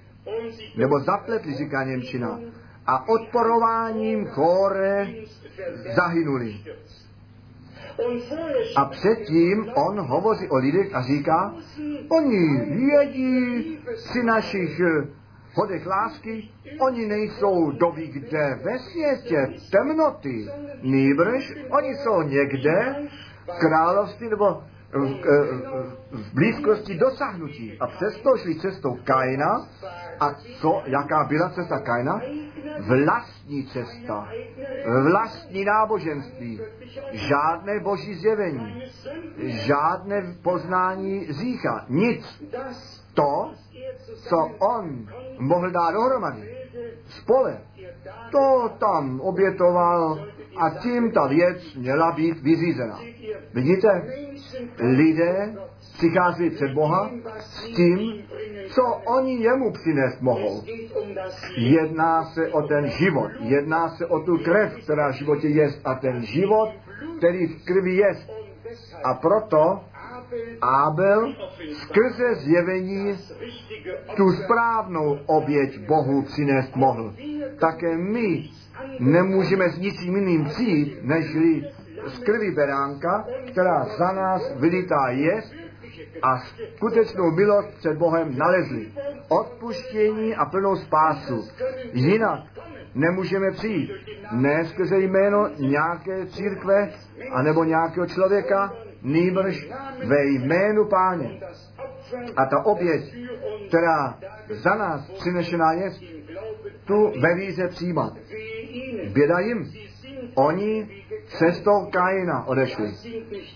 nebo zapletli, říká Němčina, a odporováním chore zahynuli. A předtím on hovoří o lidech a říká, oni jedí si našich hodech lásky, oni nejsou doby kde ve světě temnoty, nýbrž oni jsou někde v království nebo v, v blízkosti dosáhnutí. A přesto šli cestou Kaina. A co, jaká byla cesta Kaina? Vlastní cesta. Vlastní náboženství. Žádné boží zjevení. Žádné poznání řícha. Nic. To, co on mohl dát dohromady. Spole. To tam obětoval a tím ta věc měla být vyřízena. Vidíte? Lidé přichází před Boha s tím, co oni jemu přinést mohou. Jedná se o ten život, jedná se o tu krev, která v životě je a ten život, který v krvi je. A proto Abel skrze zjevení tu správnou oběť Bohu přinést mohl. Také my nemůžeme s ničím jiným přijít, nežli z krvi beránka, která za nás vylitá je a skutečnou milost před Bohem nalezli. Odpuštění a plnou spásu. Jinak nemůžeme přijít. Ne skrze jméno nějaké církve anebo nějakého člověka, nýbrž ve jménu páně. A ta oběť, která za nás přinešená je, tu ve víře přijímat. Běda jim. Oni cestou Kaina odešli.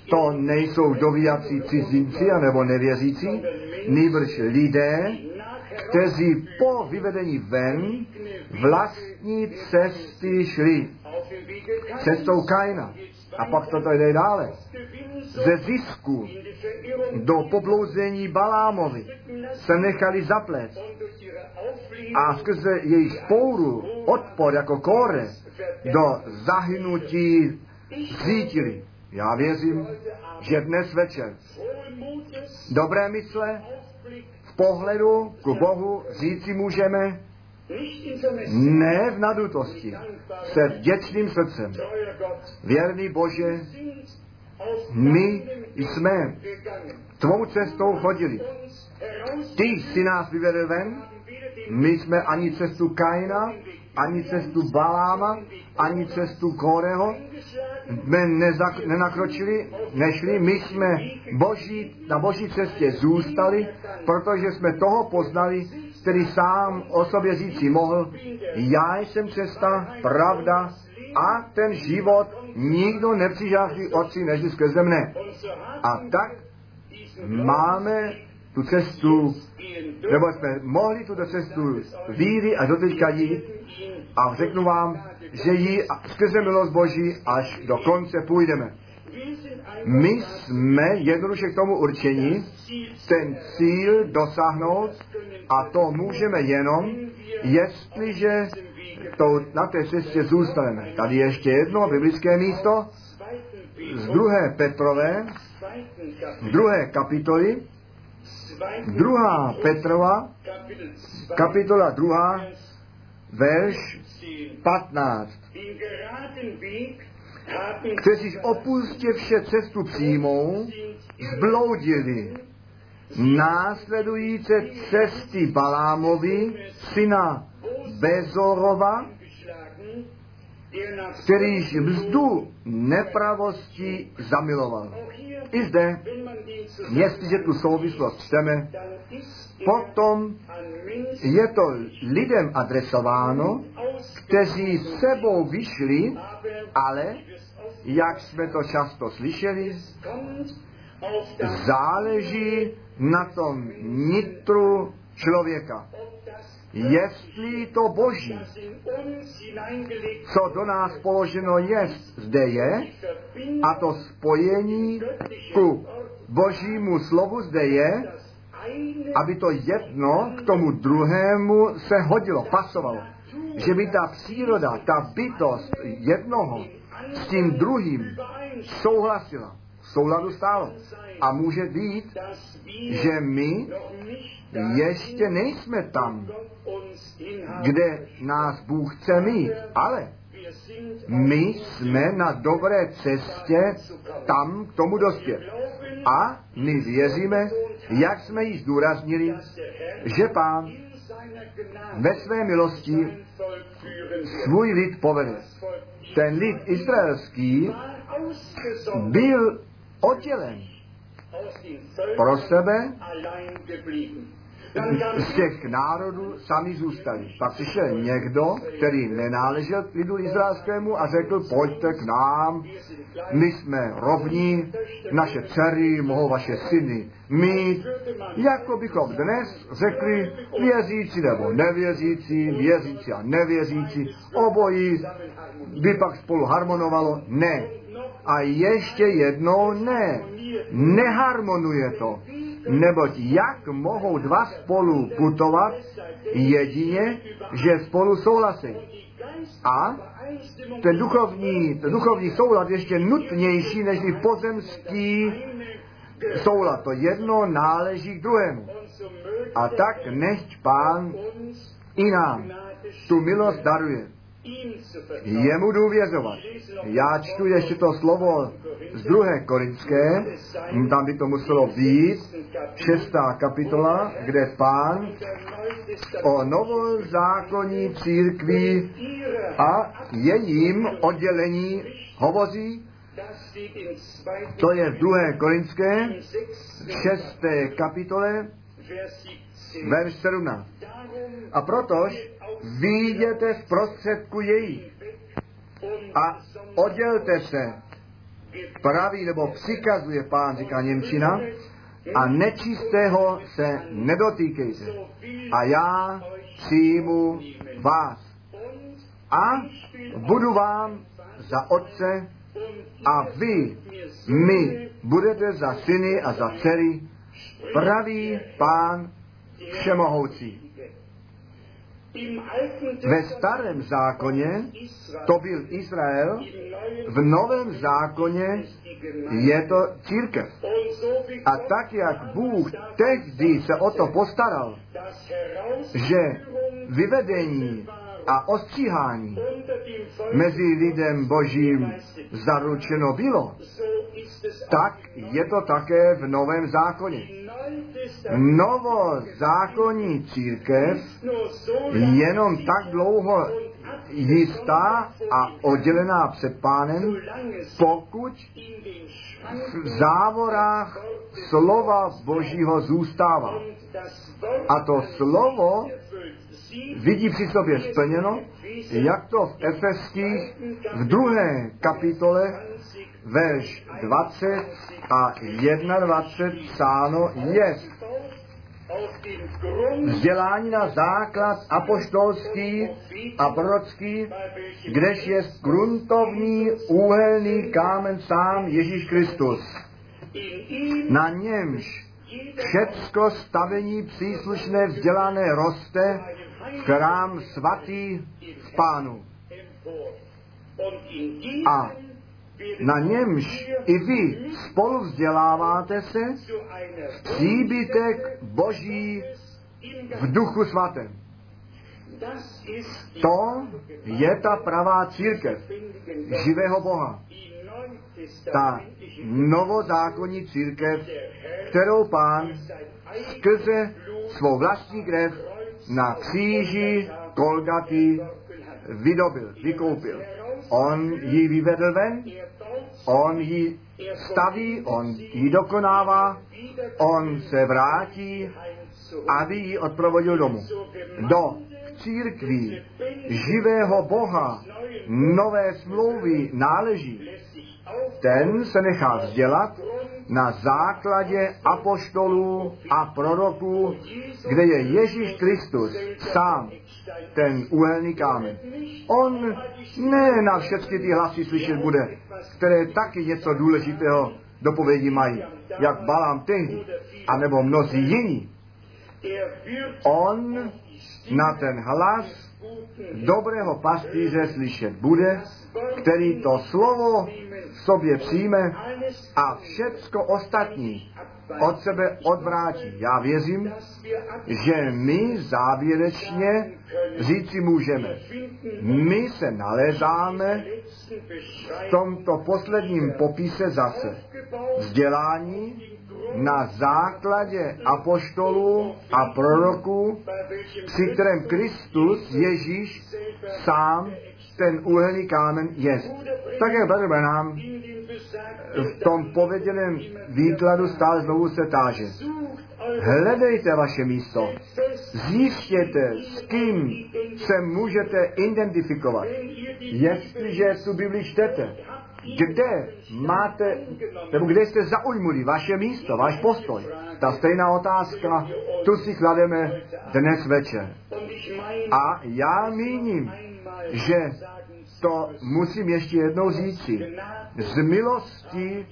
To nejsou dovíjací cizinci anebo nevěřící, nýbrž lidé, kteří po vyvedení ven vlastní cesty šli. Cestou Kaina. A pak to jde dále. Ze zisku do poblouzení Balámovi se nechali zaplet a skrze jejich spouru, odpor jako kore, do zahynutí zítili. Já věřím, že dnes večer dobré mysle v pohledu k Bohu říci můžeme, ne v nadutosti, se vděčným srdcem. Věrný Bože, my jsme tvou cestou chodili. Ty jsi nás vyvedl ven, my jsme ani cestu Kaina, ani cestu Baláma, ani cestu Koreho jsme nezak, nenakročili, nešli, my jsme boží, na boží cestě zůstali, protože jsme toho poznali, který sám o sobě říci mohl, já jsem cesta, pravda a ten život nikdo nepřižáří otci než skrze mne. A tak máme tu cestu, nebo jsme mohli tuto cestu víry a doteďka jít a řeknu vám, že ji skrze milost Boží až do konce půjdeme. My jsme jednoduše k tomu určení ten cíl dosáhnout a to můžeme jenom, jestliže to na té cestě zůstaneme. Tady ještě jedno biblické místo z druhé Petrové, druhé kapitoly, druhá Petrova, kapitola druhá, verš 15. Kteří opustě vše cestu přijmou, zbloudili, následující cesty Balámovi, syna Bezorova, kterýž mzdu nepravosti zamiloval. I zde, jestliže tu souvislost čteme, potom je to lidem adresováno, kteří sebou vyšli, ale, jak jsme to často slyšeli, záleží na tom nitru člověka. Jestli to Boží, co do nás položeno je, zde je, a to spojení ku Božímu slovu zde je, aby to jedno k tomu druhému se hodilo, pasovalo. Že by ta příroda, ta bytost jednoho s tím druhým souhlasila, v souladu stálo. A může být, že my ještě nejsme tam, kde nás Bůh chce mít, ale my jsme na dobré cestě tam k tomu dospět. A my věříme, jak jsme již zdůraznili, že Pán ve své milosti svůj lid povede. Ten lid izraelský byl oddělen pro sebe z těch národů sami zůstali. Pak přišel někdo, který nenáležel k lidu izraelskému a řekl, pojďte k nám, my jsme rovní, naše dcery mohou vaše syny mít, jako bychom dnes řekli věřící nebo nevěřící, věřící a nevěřící, obojí by pak spolu harmonovalo. Ne. A ještě jednou ne. Neharmonuje to. Neboť jak mohou dva spolu putovat, jedině, že spolu souhlasí. A ten duchovní, ten duchovní soulad ještě nutnější než pozemský soulad. To jedno náleží k druhému. A tak nechť pán i nám tu milost daruje jemu důvěřovat. Já čtu ještě to slovo z druhé korinské, tam by to muselo být, šestá kapitola, kde pán o novozákonní církví a jejím oddělení hovoří, to je v druhé korinské, šesté kapitole, verš 17. A protož výjděte z prostředku její a oddělte se. Praví nebo přikazuje pán, říká Němčina, a nečistého se nedotýkejte. A já přijmu vás. A budu vám za otce a vy my budete za syny a za dcery, praví pán všemohoucí. Ve starém zákoně to byl Izrael, v novém zákoně je to církev. A tak, jak Bůh tehdy se o to postaral, že vyvedení a ostříhání mezi lidem božím zaručeno bylo, tak je to také v Novém zákoně. Novozákonní církev jenom tak dlouho jistá a oddělená před pánem, pokud v závorách slova Božího zůstává. A to slovo vidí při sobě splněno, jak to v Efeských v druhé kapitole verš 20 a 21 psáno je. Vzdělání na základ apoštolský a prorocký, kdež je gruntovní úhelný kámen sám Ježíš Kristus. Na němž všecko stavení příslušné vzdělané roste v chrám svatý v pánu. A na němž i vy spolu vzděláváte se příbytek Boží v duchu svatém. To je ta pravá církev živého Boha. Ta novozákonní církev, kterou pán skrze svou vlastní krev na kříži Kolgaty vydobil, vykoupil. On ji vyvedl ven, on ji staví, on ji dokonává, on se vrátí, aby ji odprovodil domů. Do církví živého Boha nové smlouvy náleží. Ten se nechá vzdělat na základě apoštolů a proroků, kde je Ježíš Kristus sám ten uhelný kámen. On ne na všechny ty hlasy slyšet bude, které taky něco důležitého dopovědí mají, jak Balám tehdy, anebo mnozí jiní. On na ten hlas dobrého pastýře slyšet bude, který to slovo v sobě přijme a všecko ostatní od sebe odvrátí. Já věřím, že my závěrečně říci můžeme, my se nalézáme v tomto posledním popise zase vzdělání na základě apoštolů a proroků, při kterém Kristus Ježíš sám ten úhelný kámen je. Tak jak Branham v tom povedeném výkladu stále znovu se táže. Hledejte vaše místo. Zjistěte, s kým se můžete identifikovat. Jestliže tu Bibli čtete, kde máte, nebo kde jste zaujmuli vaše místo, váš postoj. Ta stejná otázka, tu si klademe dnes večer. A já míním, že to musím ještě jednou říci. Z milosti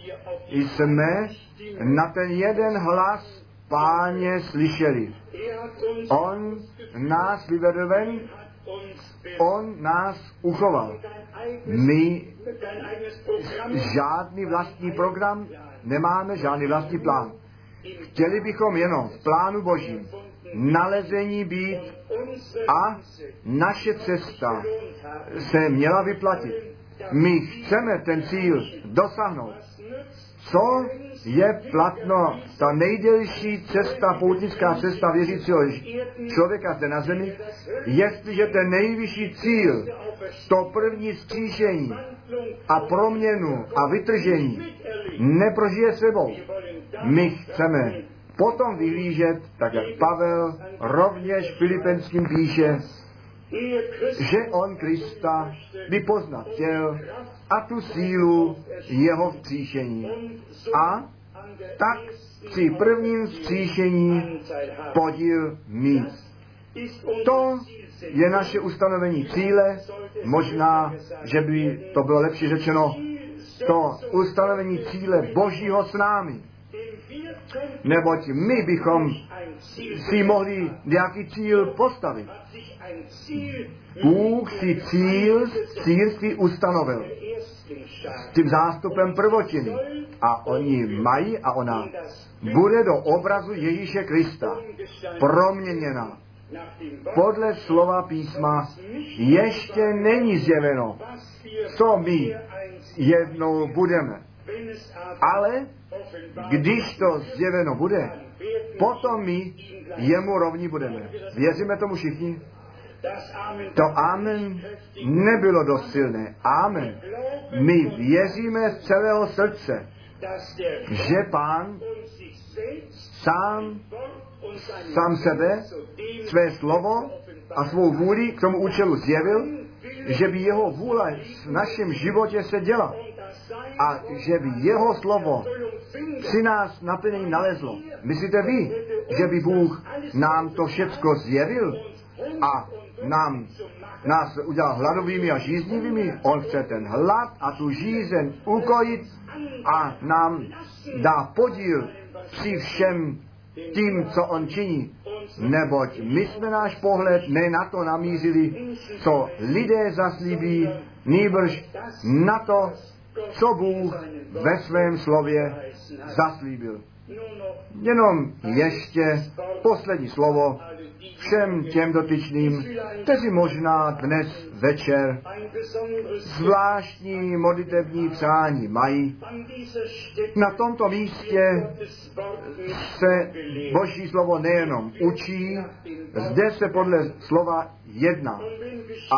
jsme na ten jeden hlas páně slyšeli. On nás vyvedl ven, on nás uchoval. My žádný vlastní program nemáme, žádný vlastní plán. Chtěli bychom jenom v plánu Božím nalezení být a naše cesta se měla vyplatit. My chceme ten cíl dosáhnout. Co je platno ta nejdelší cesta, poutnická cesta věřícího člověka zde na zemi, jestliže ten nejvyšší cíl, to první zkříšení a proměnu a vytržení neprožije sebou. My chceme potom vyhlížet, tak jak Pavel rovněž Filipenským píše, že on Krista vypoznat chtěl a tu sílu jeho vzkříšení. A tak při prvním vzkříšení podíl mít. To je naše ustanovení cíle, možná, že by to bylo lepší řečeno, to ustanovení cíle Božího s námi. Neboť my bychom si mohli nějaký cíl postavit. Bůh si cíl církví ustanovil s tím zástupem prvotiny. A oni mají a ona bude do obrazu Ježíše Krista proměněna. Podle slova písma ještě není zjeveno, co my jednou budeme. Ale když to zjeveno bude, potom my jemu rovní budeme. Věříme tomu všichni? To amen nebylo dost silné. Amen. My věříme z celého srdce, že pán sám, sám sebe, své slovo a svou vůli k tomu účelu zjevil, že by jeho vůle v našem životě se děla a že by jeho slovo si nás naplnění nalezlo. Myslíte vy, že by Bůh nám to všecko zjevil a nám, nás udělal hladovými a žíznivými? On chce ten hlad a tu žízeň ukojit a nám dá podíl při všem tím, co on činí. neboť my jsme náš pohled ne na to namířili, co lidé zaslíbí, nýbrž na to, co Bůh ve svém slově zaslíbil. Jenom ještě poslední slovo všem těm dotyčným, kteří možná dnes večer zvláštní modlitevní přání mají. Na tomto místě se Boží slovo nejenom učí, zde se podle slova jedná.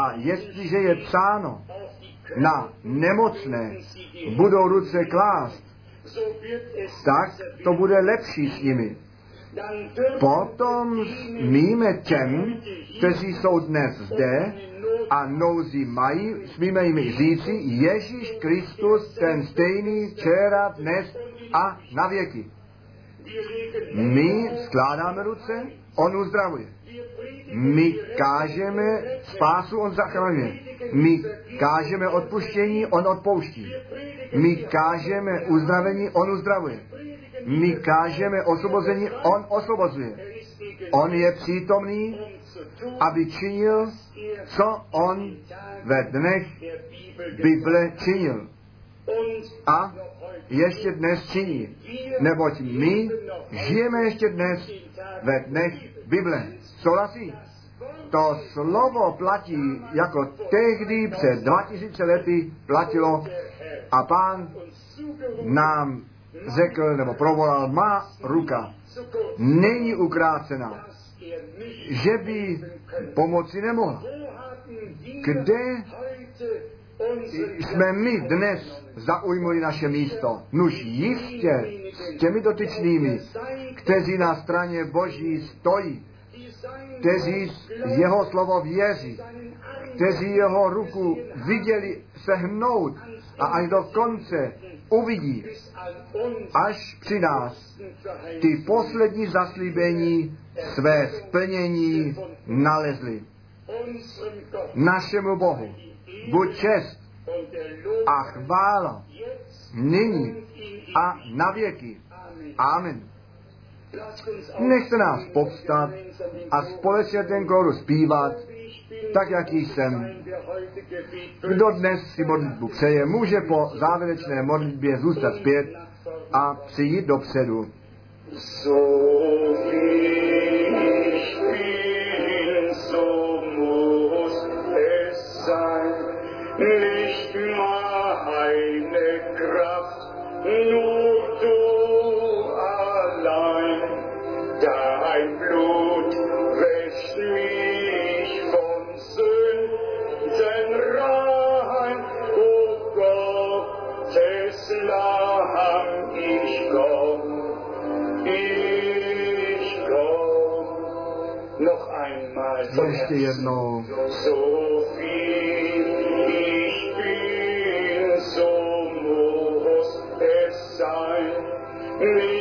A jestliže je psáno, na nemocné budou ruce klást, tak to bude lepší s nimi. Potom smíme těm, kteří jsou dnes zde a nouzí mají, smíme jim říci, Ježíš Kristus, ten stejný včera, dnes a na věky. My skládáme ruce, on uzdravuje. My kážeme spásu, on zachraňuje. My kážeme odpuštění, on odpouští. My kážeme uzdravení, on uzdravuje. My kážeme osvobození, on osvobozuje. On je přítomný, aby činil, co on ve dnech Bible činil. A ještě dnes činí. Neboť my žijeme ještě dnes ve dnech Bible. Souhlasí? To slovo platí jako tehdy před 2000 lety platilo a pán nám řekl nebo provolal, má ruka není ukrácena, že by pomoci nemohla. Kde jsme my dnes zaujmuli naše místo? Nuž jistě s těmi dotyčnými, kteří na straně Boží stojí, kteří jeho slovo věří, kteří jeho ruku viděli se hnout a až do konce uvidí, až při nás ty poslední zaslíbení své splnění nalezli. Našemu Bohu buď čest a chvála nyní a na věky. Amen. Nechte nás povstat a společně ten kóru zpívat, tak jak jsem. Kdo dnes si modlitbu přeje, může po závěrečné modlitbě zůstat zpět a přijít dopředu. Nicht meine Kraft, nur ich komm. Noch. So viel ich bin, so muss es sein.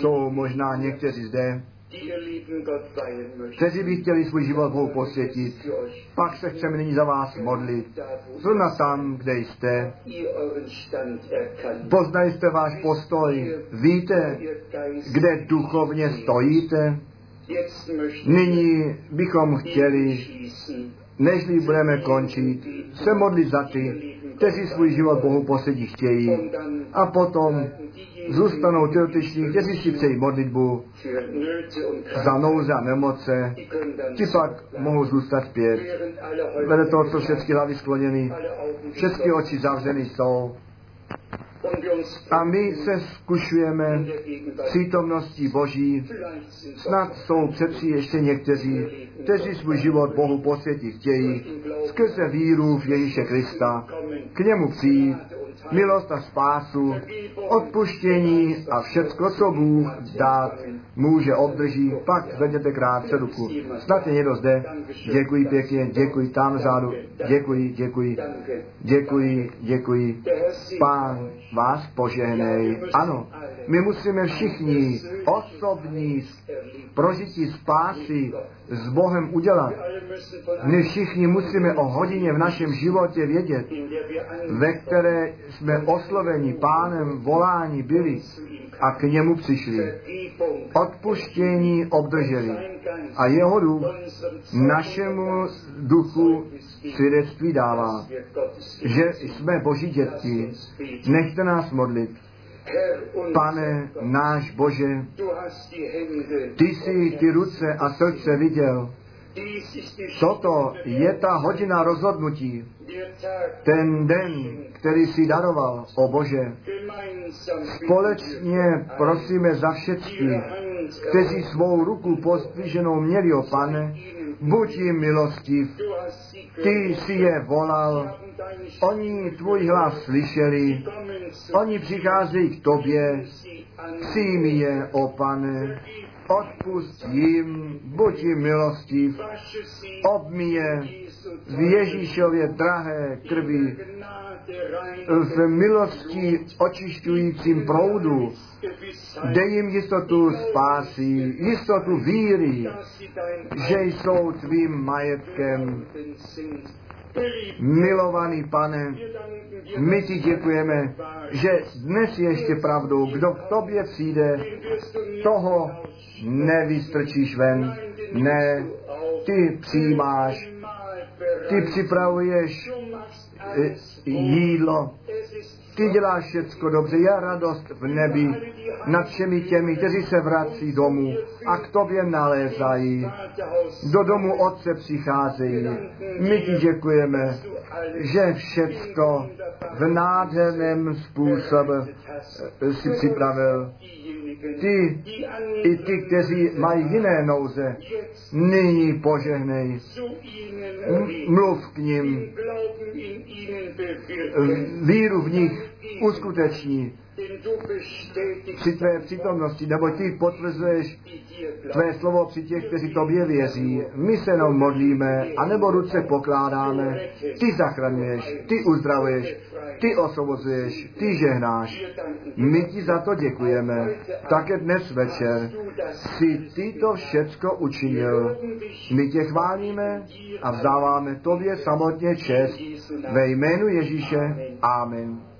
Jsou možná někteří zde, kteří by chtěli svůj život Bohu posvětit. Pak se chceme nyní za vás modlit. Zrovna tam, kde jste, poznali jste váš postoj, víte, kde duchovně stojíte. Nyní bychom chtěli, nežli budeme končit, se modlit za ty, kteří svůj život Bohu posvětit chtějí. A potom zůstanou ty dotyční, kteří si přejí modlitbu za nouze a nemoce, ti pak mohou zůstat zpět. Vedle toho, co všechny hlavy skloněny, všechny oči zavřeny jsou. A my se zkušujeme přítomností Boží. Snad jsou přeci ještě někteří, kteří svůj život Bohu posvětit chtějí, skrze víru v Ježíše Krista, k němu přijít, milost a spásu, odpuštění a všecko, co Bůh dát, může, obdrží, pak zvedněte krátce ruku. Snad je někdo zde. Děkuji pěkně, děkuji tam vzadu. Děkuji, děkuji, děkuji, děkuji. Pán vás požehnej. Ano, my musíme všichni osobní prožití spásy s Bohem udělat. My všichni musíme o hodině v našem životě vědět, ve které jsme osloveni pánem volání byli a k němu přišli. Odpuštění obdrželi. A jeho duch našemu duchu svědectví dává, že jsme boží děti. Nechte nás modlit. Pane náš Bože, ty jsi ty ruce a srdce viděl. Toto je ta hodina rozhodnutí. Ten den, který si daroval, o Bože. Společně prosíme za všechny, kteří svou ruku pozdviženou měli, o pane, buď jim milostiv. Ty si je volal, oni tvůj hlas slyšeli, oni přicházejí k tobě, přijmi je, o pane, odpust jim, buď jim milostiv, obmi je v Ježíšově drahé krvi, v milosti očišťujícím proudu. Dej jim jistotu spásy, jistotu víry, že jsou tvým majetkem. Milovaný pane, my ti děkujeme, že dnes je ještě pravdou, kdo k tobě přijde, toho nevystrčíš ven. Ne, ty přijímáš, ty připravuješ jídlo, ty děláš všecko dobře, je radost v nebi nad všemi těmi, kteří se vrací domů a k tobě nalézají. Do domu Otce přicházejí. My ti děkujeme, že všecko v nádherném způsobu si připravil. Ty i ty, kteří mají jiné nouze, nyní požehnej. Mluv k ním. Víru v nich uskuteční při tvé přítomnosti, nebo ty potvrzuješ tvé slovo při těch, kteří tobě věří. My se jenom modlíme, anebo ruce pokládáme. Ty zachraňuješ, ty uzdravuješ, ty osvobozuješ, ty žehnáš. My ti za to děkujeme. Také dnes večer si ty to všecko učinil. My tě chválíme a vzdáváme tobě samotně čest ve jménu Ježíše. Amen.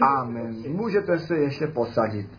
Amen. Můžete se ještě posadit.